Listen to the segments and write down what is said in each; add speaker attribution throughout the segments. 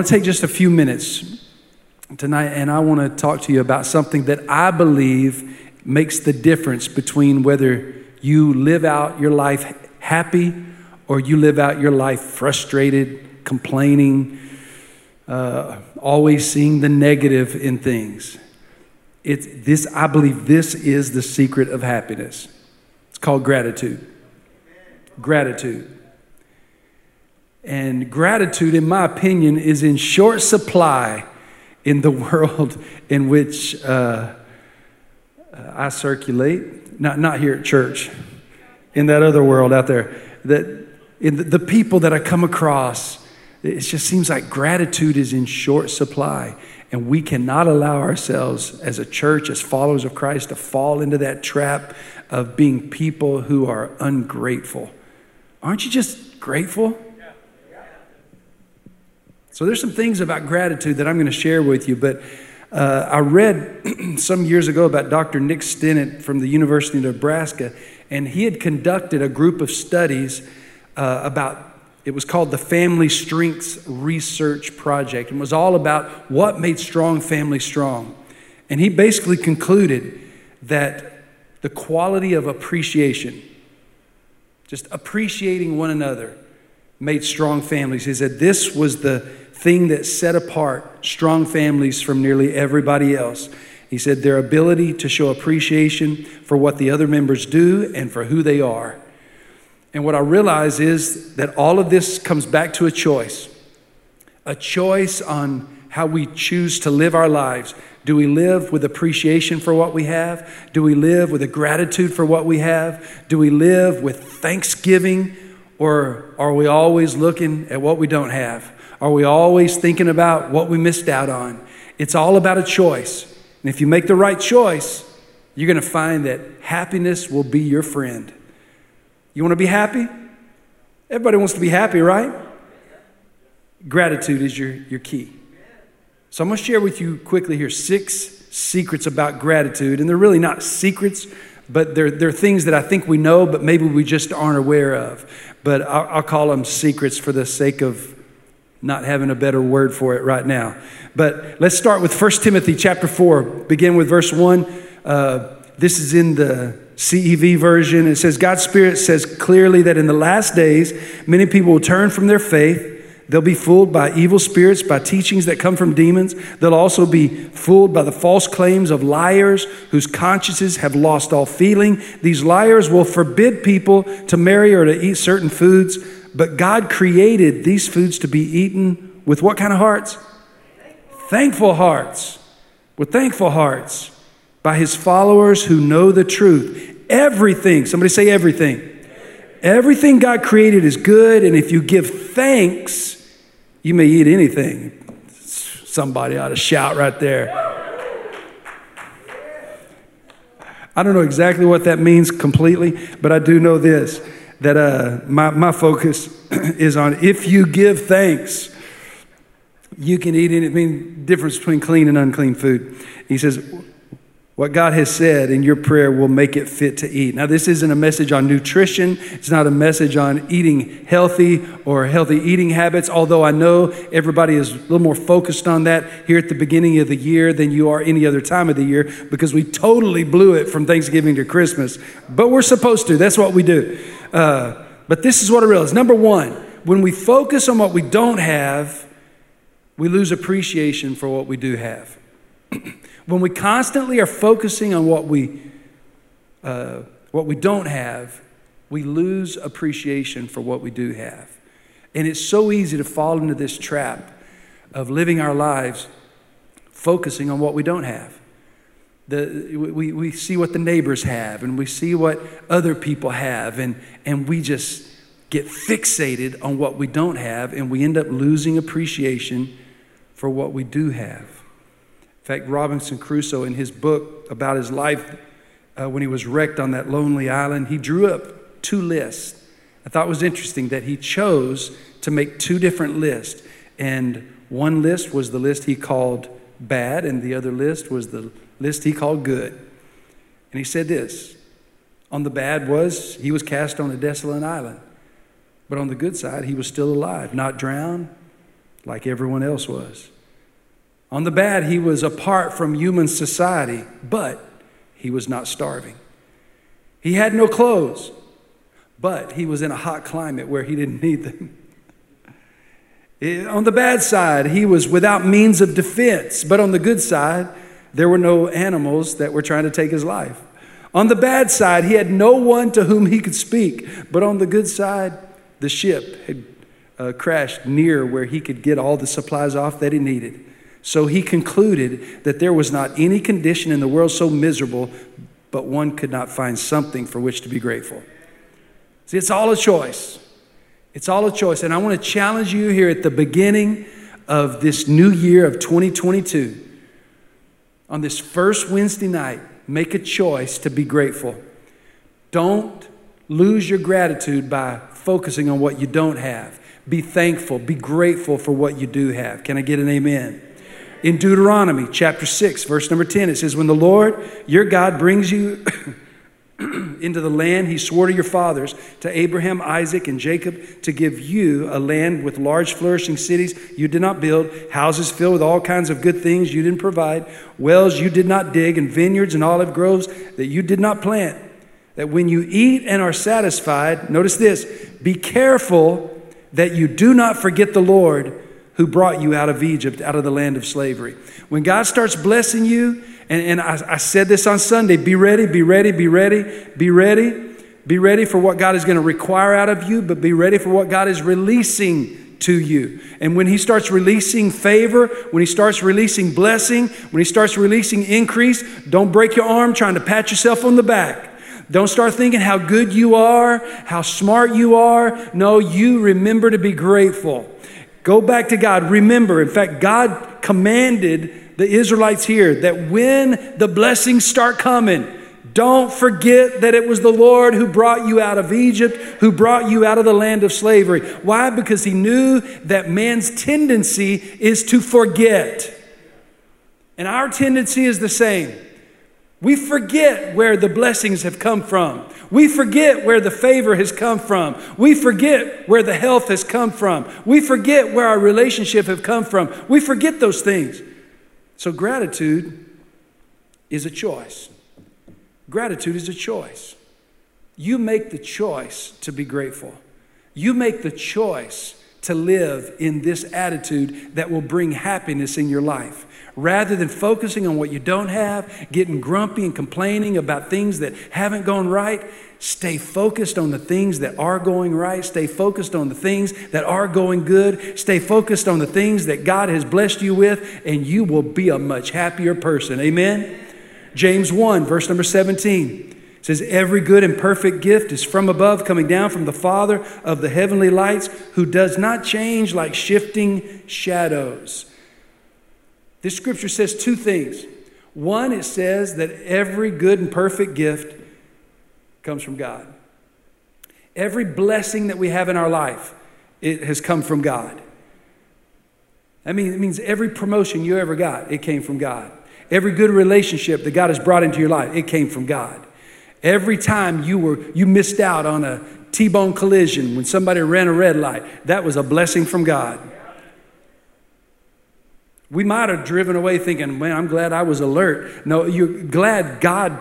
Speaker 1: want to take just a few minutes tonight and I want to talk to you about something that I believe makes the difference between whether you live out your life happy or you live out your life frustrated, complaining, uh, always seeing the negative in things. It's this, I believe this is the secret of happiness. It's called gratitude. Gratitude. And gratitude, in my opinion, is in short supply in the world in which uh, I circulate. Not, not here at church, in that other world out there. That in the, the people that I come across, it just seems like gratitude is in short supply. And we cannot allow ourselves as a church, as followers of Christ, to fall into that trap of being people who are ungrateful. Aren't you just grateful? So there's some things about gratitude that I'm going to share with you, but uh, I read some years ago about Dr. Nick Stinnett from the University of Nebraska, and he had conducted a group of studies uh, about it was called the Family Strengths Research Project and was all about what made strong families strong. And he basically concluded that the quality of appreciation, just appreciating one another, made strong families. He said this was the thing that set apart strong families from nearly everybody else. He said their ability to show appreciation for what the other members do and for who they are. And what I realize is that all of this comes back to a choice a choice on how we choose to live our lives. Do we live with appreciation for what we have? Do we live with a gratitude for what we have? Do we live with thanksgiving? Or are we always looking at what we don't have? Are we always thinking about what we missed out on? It's all about a choice. And if you make the right choice, you're going to find that happiness will be your friend. You want to be happy? Everybody wants to be happy, right? Gratitude is your, your key. So I'm going to share with you quickly here six secrets about gratitude. And they're really not secrets, but they're, they're things that I think we know, but maybe we just aren't aware of. But I'll, I'll call them secrets for the sake of not having a better word for it right now. But let's start with 1 Timothy chapter 4, begin with verse 1. Uh, this is in the CEV version. It says, God's Spirit says clearly that in the last days, many people will turn from their faith. They'll be fooled by evil spirits, by teachings that come from demons. They'll also be fooled by the false claims of liars whose consciences have lost all feeling. These liars will forbid people to marry or to eat certain foods, but God created these foods to be eaten with what kind of hearts? Thankful hearts. With thankful hearts by his followers who know the truth. Everything, somebody say everything. Everything God created is good, and if you give thanks, you may eat anything. Somebody ought to shout right there. I don't know exactly what that means completely, but I do know this that uh, my, my focus is on if you give thanks, you can eat anything. I mean, difference between clean and unclean food. He says, what God has said in your prayer will make it fit to eat. Now, this isn't a message on nutrition. It's not a message on eating healthy or healthy eating habits, although I know everybody is a little more focused on that here at the beginning of the year than you are any other time of the year because we totally blew it from Thanksgiving to Christmas. But we're supposed to. That's what we do. Uh, but this is what I realize. Number one, when we focus on what we don't have, we lose appreciation for what we do have. When we constantly are focusing on what we, uh, what we don't have, we lose appreciation for what we do have. And it's so easy to fall into this trap of living our lives focusing on what we don't have. The, we, we see what the neighbors have and we see what other people have, and, and we just get fixated on what we don't have, and we end up losing appreciation for what we do have In fact, Robinson Crusoe, in his book about his life uh, when he was wrecked on that lonely island, he drew up two lists. I thought was interesting that he chose to make two different lists. And one list was the list he called bad, and the other list was the list he called good. And he said this on the bad was he was cast on a desolate island. But on the good side, he was still alive, not drowned, like everyone else was. On the bad, he was apart from human society, but he was not starving. He had no clothes, but he was in a hot climate where he didn't need them. Eh, on the bad side, he was without means of defense, but on the good side, there were no animals that were trying to take his life. On the bad side, he had no one to whom he could speak, but on the good side, the ship had uh, crashed near where he could get all the supplies off that he needed. So he concluded that there was not any condition in the world so miserable, but one could not find something for which to be grateful. See, it's all a choice. It's all a choice. And I want to challenge you here at the beginning of this new year of 2022. On this first Wednesday night, make a choice to be grateful. Don't lose your gratitude by focusing on what you don't have. Be thankful, be grateful for what you do have. Can I get an amen? In Deuteronomy chapter 6, verse number 10, it says, When the Lord your God brings you into the land he swore to your fathers, to Abraham, Isaac, and Jacob, to give you a land with large, flourishing cities you did not build, houses filled with all kinds of good things you didn't provide, wells you did not dig, and vineyards and olive groves that you did not plant. That when you eat and are satisfied, notice this be careful that you do not forget the Lord who brought you out of Egypt, out of the land of slavery. When God starts blessing you, and, and I, I said this on Sunday be ready, be ready, be ready, be ready. Be ready for what God is going to require out of you, but be ready for what God is releasing to you. And when He starts releasing favor, when He starts releasing blessing, when He starts releasing increase, don't break your arm trying to pat yourself on the back. Don't start thinking how good you are, how smart you are. No, you remember to be grateful. Go back to God. Remember, in fact, God commanded the Israelites here that when the blessings start coming, don't forget that it was the Lord who brought you out of Egypt, who brought you out of the land of slavery. Why? Because he knew that man's tendency is to forget. And our tendency is the same. We forget where the blessings have come from. We forget where the favor has come from. We forget where the health has come from. We forget where our relationship have come from. We forget those things. So gratitude is a choice. Gratitude is a choice. You make the choice to be grateful. You make the choice to live in this attitude that will bring happiness in your life. Rather than focusing on what you don't have, getting grumpy and complaining about things that haven't gone right, stay focused on the things that are going right. Stay focused on the things that are going good. Stay focused on the things that God has blessed you with, and you will be a much happier person. Amen? James 1, verse number 17 says, Every good and perfect gift is from above, coming down from the Father of the heavenly lights, who does not change like shifting shadows. This scripture says two things. One, it says that every good and perfect gift comes from God. Every blessing that we have in our life, it has come from God. I mean, it means every promotion you ever got, it came from God. Every good relationship that God has brought into your life, it came from God. Every time you were you missed out on a T-bone collision when somebody ran a red light, that was a blessing from God. We might have driven away thinking, man, I'm glad I was alert. No, you're glad God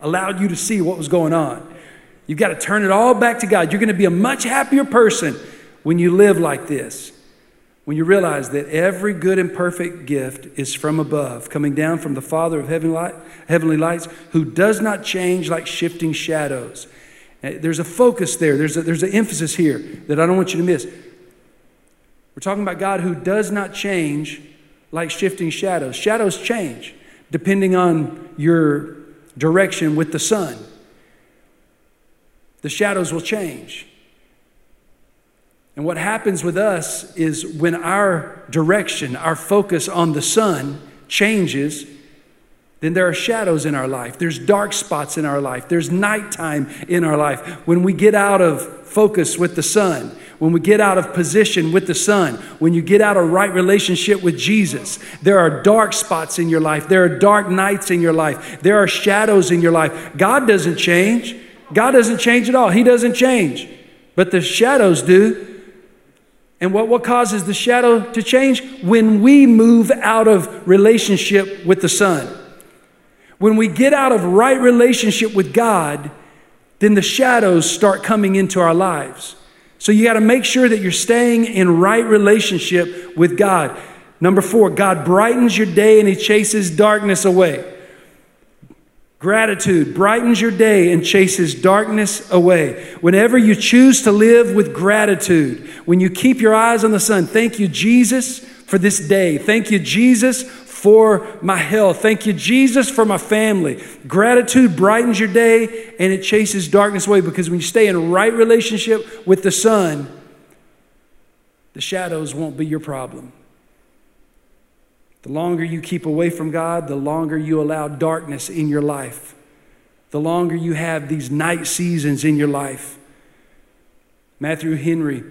Speaker 1: allowed you to see what was going on. You've got to turn it all back to God. You're going to be a much happier person when you live like this. When you realize that every good and perfect gift is from above, coming down from the Father of heavenly lights, who does not change like shifting shadows. Eh, there's a focus there, there's, a, there's an emphasis here that I don't want you to miss. We're talking about God who does not change like shifting shadows. Shadows change depending on your direction with the sun. The shadows will change. And what happens with us is when our direction, our focus on the sun changes, then there are shadows in our life. There's dark spots in our life. There's nighttime in our life. When we get out of focus with the sun, when we get out of position with the Son, when you get out of right relationship with Jesus, there are dark spots in your life. There are dark nights in your life. There are shadows in your life. God doesn't change. God doesn't change at all. He doesn't change. But the shadows do. And what, what causes the shadow to change? When we move out of relationship with the sun. When we get out of right relationship with God, then the shadows start coming into our lives. So you got to make sure that you're staying in right relationship with God. Number four, God brightens your day and He chases darkness away. Gratitude brightens your day and chases darkness away. Whenever you choose to live with gratitude, when you keep your eyes on the sun, thank you, Jesus, for this day. Thank you, Jesus, for my health. Thank you, Jesus, for my family. Gratitude brightens your day and it chases darkness away because when you stay in right relationship with the sun, the shadows won't be your problem. The longer you keep away from God, the longer you allow darkness in your life. The longer you have these night seasons in your life. Matthew Henry,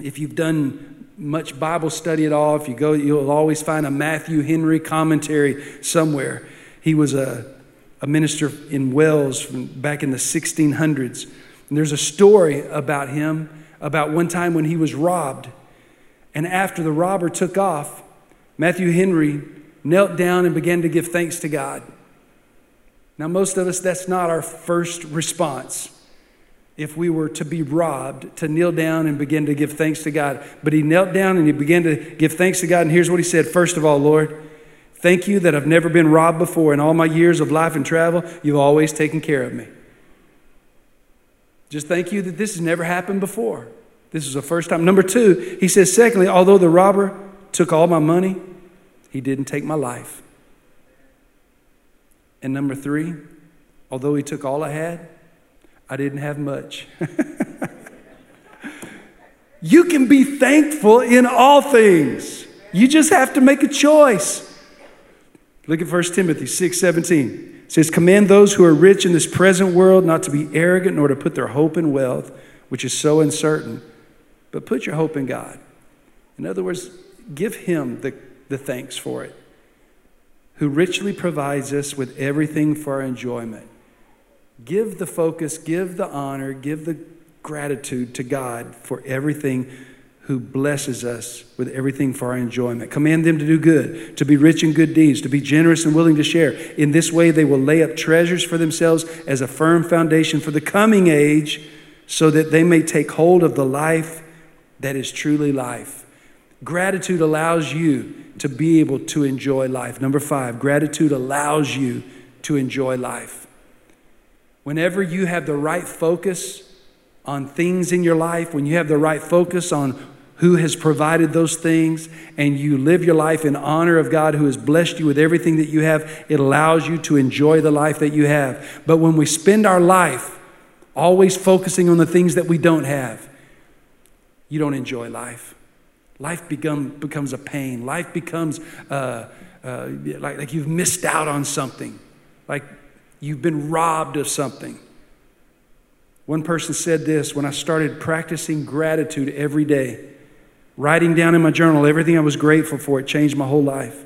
Speaker 1: if you've done much Bible study at all, if you go, you'll always find a Matthew Henry commentary somewhere. He was a, a minister in Wales from back in the 1600s. And there's a story about him about one time when he was robbed. And after the robber took off, Matthew Henry knelt down and began to give thanks to God. Now, most of us, that's not our first response. If we were to be robbed, to kneel down and begin to give thanks to God. But he knelt down and he began to give thanks to God. And here's what he said First of all, Lord, thank you that I've never been robbed before. In all my years of life and travel, you've always taken care of me. Just thank you that this has never happened before. This is the first time. Number two, he says, secondly, although the robber took all my money, he didn't take my life. And number three, although he took all I had, I didn't have much. you can be thankful in all things. You just have to make a choice. Look at 1 Timothy 6 17. It says, Command those who are rich in this present world not to be arrogant nor to put their hope in wealth, which is so uncertain, but put your hope in God. In other words, give Him the the thanks for it, who richly provides us with everything for our enjoyment. Give the focus, give the honor, give the gratitude to God for everything who blesses us with everything for our enjoyment. Command them to do good, to be rich in good deeds, to be generous and willing to share. In this way, they will lay up treasures for themselves as a firm foundation for the coming age, so that they may take hold of the life that is truly life. Gratitude allows you to be able to enjoy life. Number five, gratitude allows you to enjoy life. Whenever you have the right focus on things in your life, when you have the right focus on who has provided those things, and you live your life in honor of God who has blessed you with everything that you have, it allows you to enjoy the life that you have. But when we spend our life always focusing on the things that we don't have, you don't enjoy life. Life become, becomes a pain. Life becomes uh, uh, like, like you've missed out on something, like you've been robbed of something. One person said this when I started practicing gratitude every day, writing down in my journal everything I was grateful for, it changed my whole life.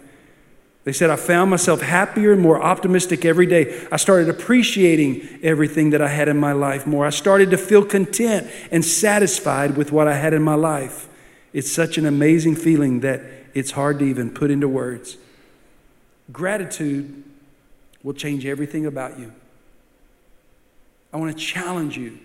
Speaker 1: They said, I found myself happier and more optimistic every day. I started appreciating everything that I had in my life more. I started to feel content and satisfied with what I had in my life. It's such an amazing feeling that it's hard to even put into words. Gratitude will change everything about you. I want to challenge you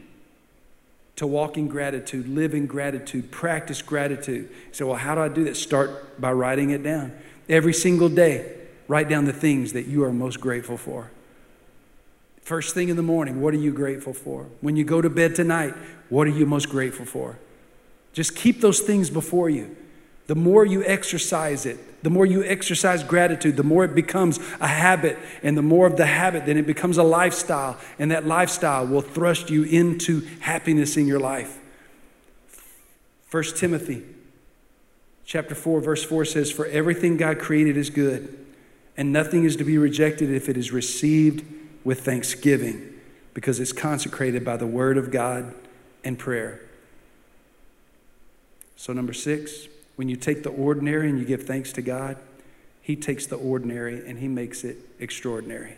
Speaker 1: to walk in gratitude, live in gratitude, practice gratitude. Say, well, how do I do that? Start by writing it down. Every single day, write down the things that you are most grateful for. First thing in the morning, what are you grateful for? When you go to bed tonight, what are you most grateful for? Just keep those things before you. The more you exercise it, the more you exercise gratitude, the more it becomes a habit. And the more of the habit, then it becomes a lifestyle. And that lifestyle will thrust you into happiness in your life. 1 Timothy chapter 4, verse 4 says, For everything God created is good, and nothing is to be rejected if it is received with thanksgiving, because it's consecrated by the word of God and prayer. So, number six, when you take the ordinary and you give thanks to God, He takes the ordinary and He makes it extraordinary.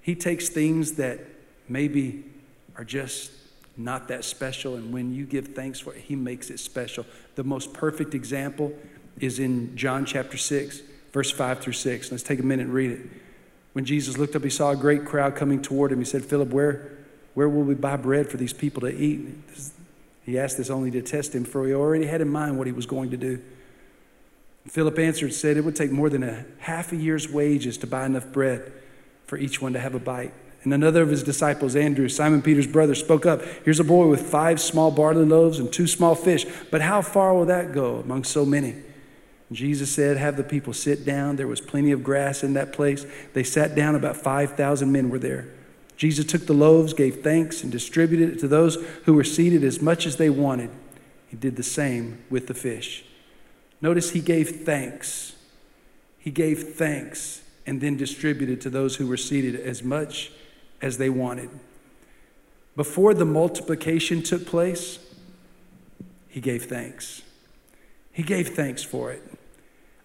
Speaker 1: He takes things that maybe are just not that special. And when you give thanks for it, He makes it special. The most perfect example is in John chapter 6, verse 5 through 6. Let's take a minute and read it. When Jesus looked up, he saw a great crowd coming toward him. He said, Philip, where, where will we buy bread for these people to eat? He asked this only to test him, for he already had in mind what he was going to do. Philip answered, and said, It would take more than a half a year's wages to buy enough bread for each one to have a bite. And another of his disciples, Andrew, Simon Peter's brother, spoke up Here's a boy with five small barley loaves and two small fish, but how far will that go among so many? Jesus said, Have the people sit down. There was plenty of grass in that place. They sat down, about 5,000 men were there. Jesus took the loaves, gave thanks, and distributed it to those who were seated as much as they wanted. He did the same with the fish. Notice he gave thanks. He gave thanks and then distributed to those who were seated as much as they wanted. Before the multiplication took place, he gave thanks. He gave thanks for it.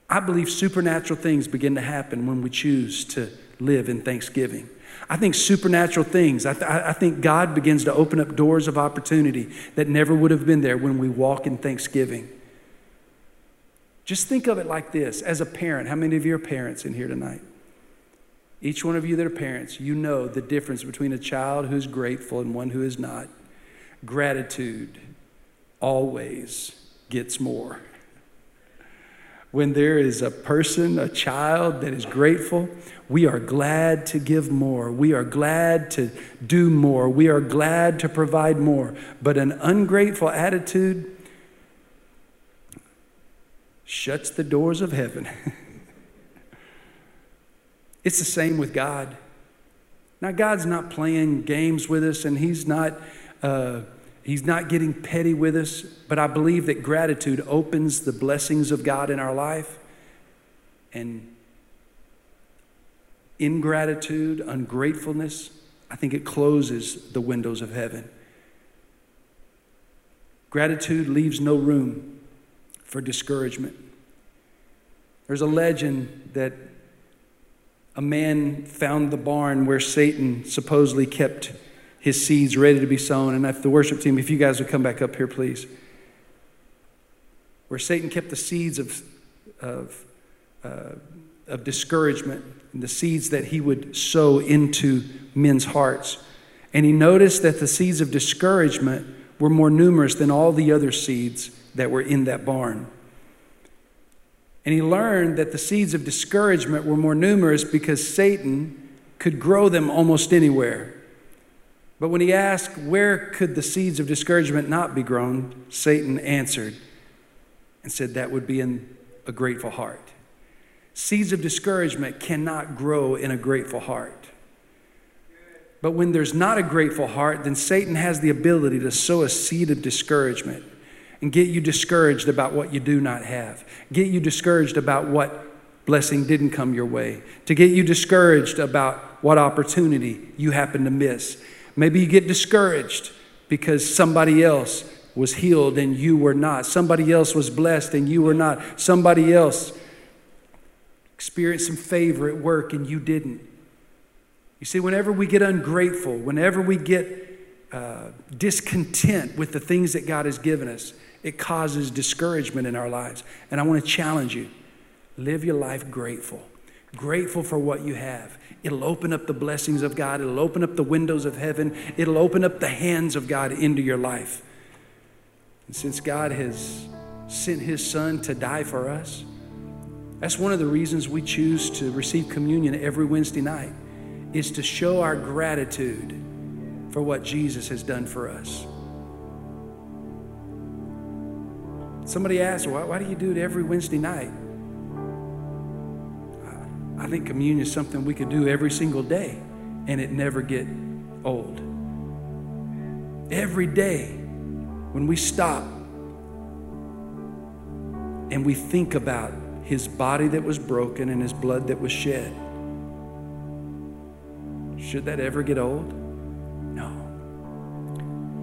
Speaker 1: I believe supernatural things begin to happen when we choose to live in thanksgiving. I think supernatural things, I, th- I, think God begins to open up doors of opportunity that never would have been there when we walk in thanksgiving. Just think of it like this as a parent. How many of you are parents in here tonight? Each one of you that are parents, you know the difference between a child who's grateful and one who is not. Gratitude always gets more. When there is a person, a child that is grateful, we are glad to give more. We are glad to do more. We are glad to provide more. But an ungrateful attitude, shuts the doors of heaven. it's the same with God. Now, God's not playing games with us, and He's not. Uh, He's not getting petty with us, but I believe that gratitude opens the blessings of God in our life. And ingratitude, ungratefulness, I think it closes the windows of heaven. Gratitude leaves no room for discouragement. There's a legend that a man found the barn where Satan supposedly kept his seeds ready to be sown. And if the worship team, if you guys would come back up here, please. Where Satan kept the seeds of, of, uh, of discouragement and the seeds that he would sow into men's hearts. And he noticed that the seeds of discouragement were more numerous than all the other seeds that were in that barn. And he learned that the seeds of discouragement were more numerous because Satan could grow them almost anywhere. But when he asked, Where could the seeds of discouragement not be grown? Satan answered and said, That would be in a grateful heart. Seeds of discouragement cannot grow in a grateful heart. But when there's not a grateful heart, then Satan has the ability to sow a seed of discouragement and get you discouraged about what you do not have, get you discouraged about what blessing didn't come your way, to get you discouraged about what opportunity you happen to miss. Maybe you get discouraged because somebody else was healed and you were not. Somebody else was blessed and you were not. Somebody else experienced some favor at work and you didn't. You see, whenever we get ungrateful, whenever we get uh, discontent with the things that God has given us, it causes discouragement in our lives. And I want to challenge you live your life grateful, grateful for what you have. It'll open up the blessings of God, it'll open up the windows of heaven, it'll open up the hands of God into your life. And since God has sent His Son to die for us, that's one of the reasons we choose to receive communion every Wednesday night, is to show our gratitude for what Jesus has done for us. Somebody asked, why, why do you do it every Wednesday night? I think communion is something we could do every single day and it never get old. Every day when we stop and we think about his body that was broken and his blood that was shed, should that ever get old? No.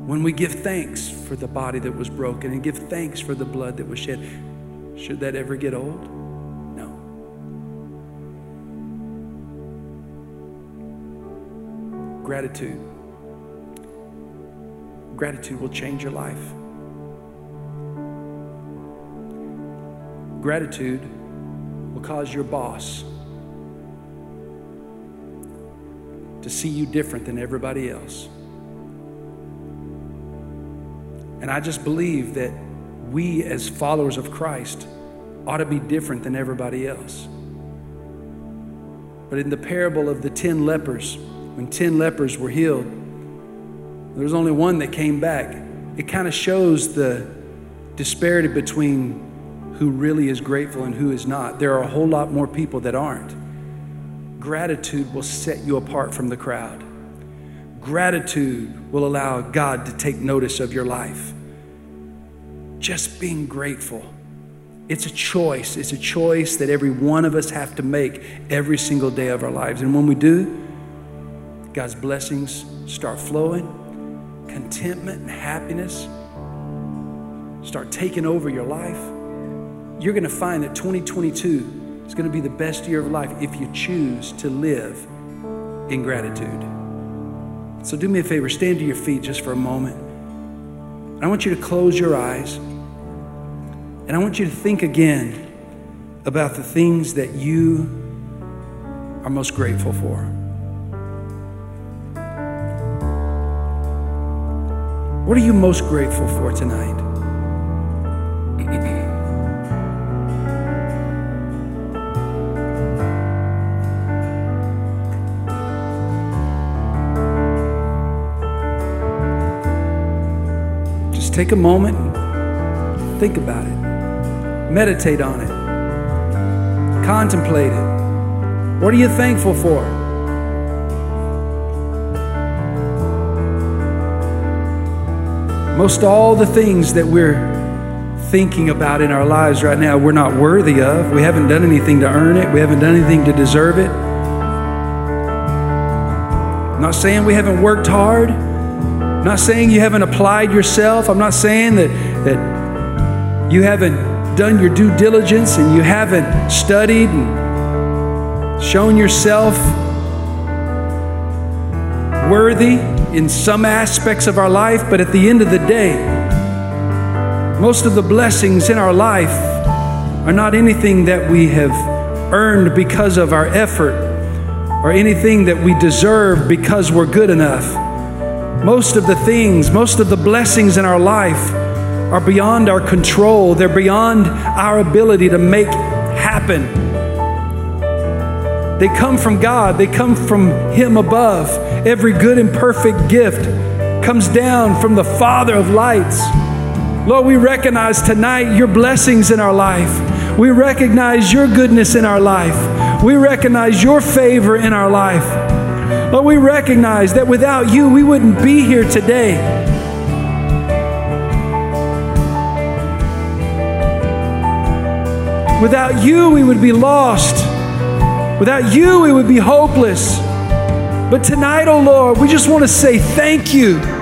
Speaker 1: When we give thanks for the body that was broken and give thanks for the blood that was shed, should that ever get old? Gratitude. gratitude will change your life. Gratitude will cause your boss to see you different than everybody else. And I just believe that we, as followers of Christ, ought to be different than everybody else. But in the parable of the 10 lepers, when 10 lepers were healed, there was only one that came back. It kind of shows the disparity between who really is grateful and who is not. There are a whole lot more people that aren't. Gratitude will set you apart from the crowd. Gratitude will allow God to take notice of your life. Just being grateful. It's a choice. It's a choice that every one of us have to make every single day of our lives. And when we do, God's blessings start flowing, contentment and happiness start taking over your life. You're going to find that 2022 is going to be the best year of life if you choose to live in gratitude. So do me a favor, stand to your feet just for a moment. I want you to close your eyes and I want you to think again about the things that you are most grateful for. What are you most grateful for tonight? Just take a moment think about it. Meditate on it. Contemplate it. What are you thankful for? Most all the things that we're thinking about in our lives right now, we're not worthy of. We haven't done anything to earn it, we haven't done anything to deserve it. I'm not saying we haven't worked hard. I'm not saying you haven't applied yourself. I'm not saying that, that you haven't done your due diligence and you haven't studied and shown yourself worthy in some aspects of our life, but at the end of the day, most of the blessings in our life are not anything that we have earned because of our effort or anything that we deserve because we're good enough. Most of the things, most of the blessings in our life are beyond our control, they're beyond our ability to make happen. They come from God, they come from Him above. Every good and perfect gift comes down from the Father of lights. Lord, we recognize tonight your blessings in our life. We recognize your goodness in our life. We recognize your favor in our life. Lord, we recognize that without you, we wouldn't be here today. Without you, we would be lost. Without you, it would be hopeless. But tonight, oh Lord, we just want to say thank you.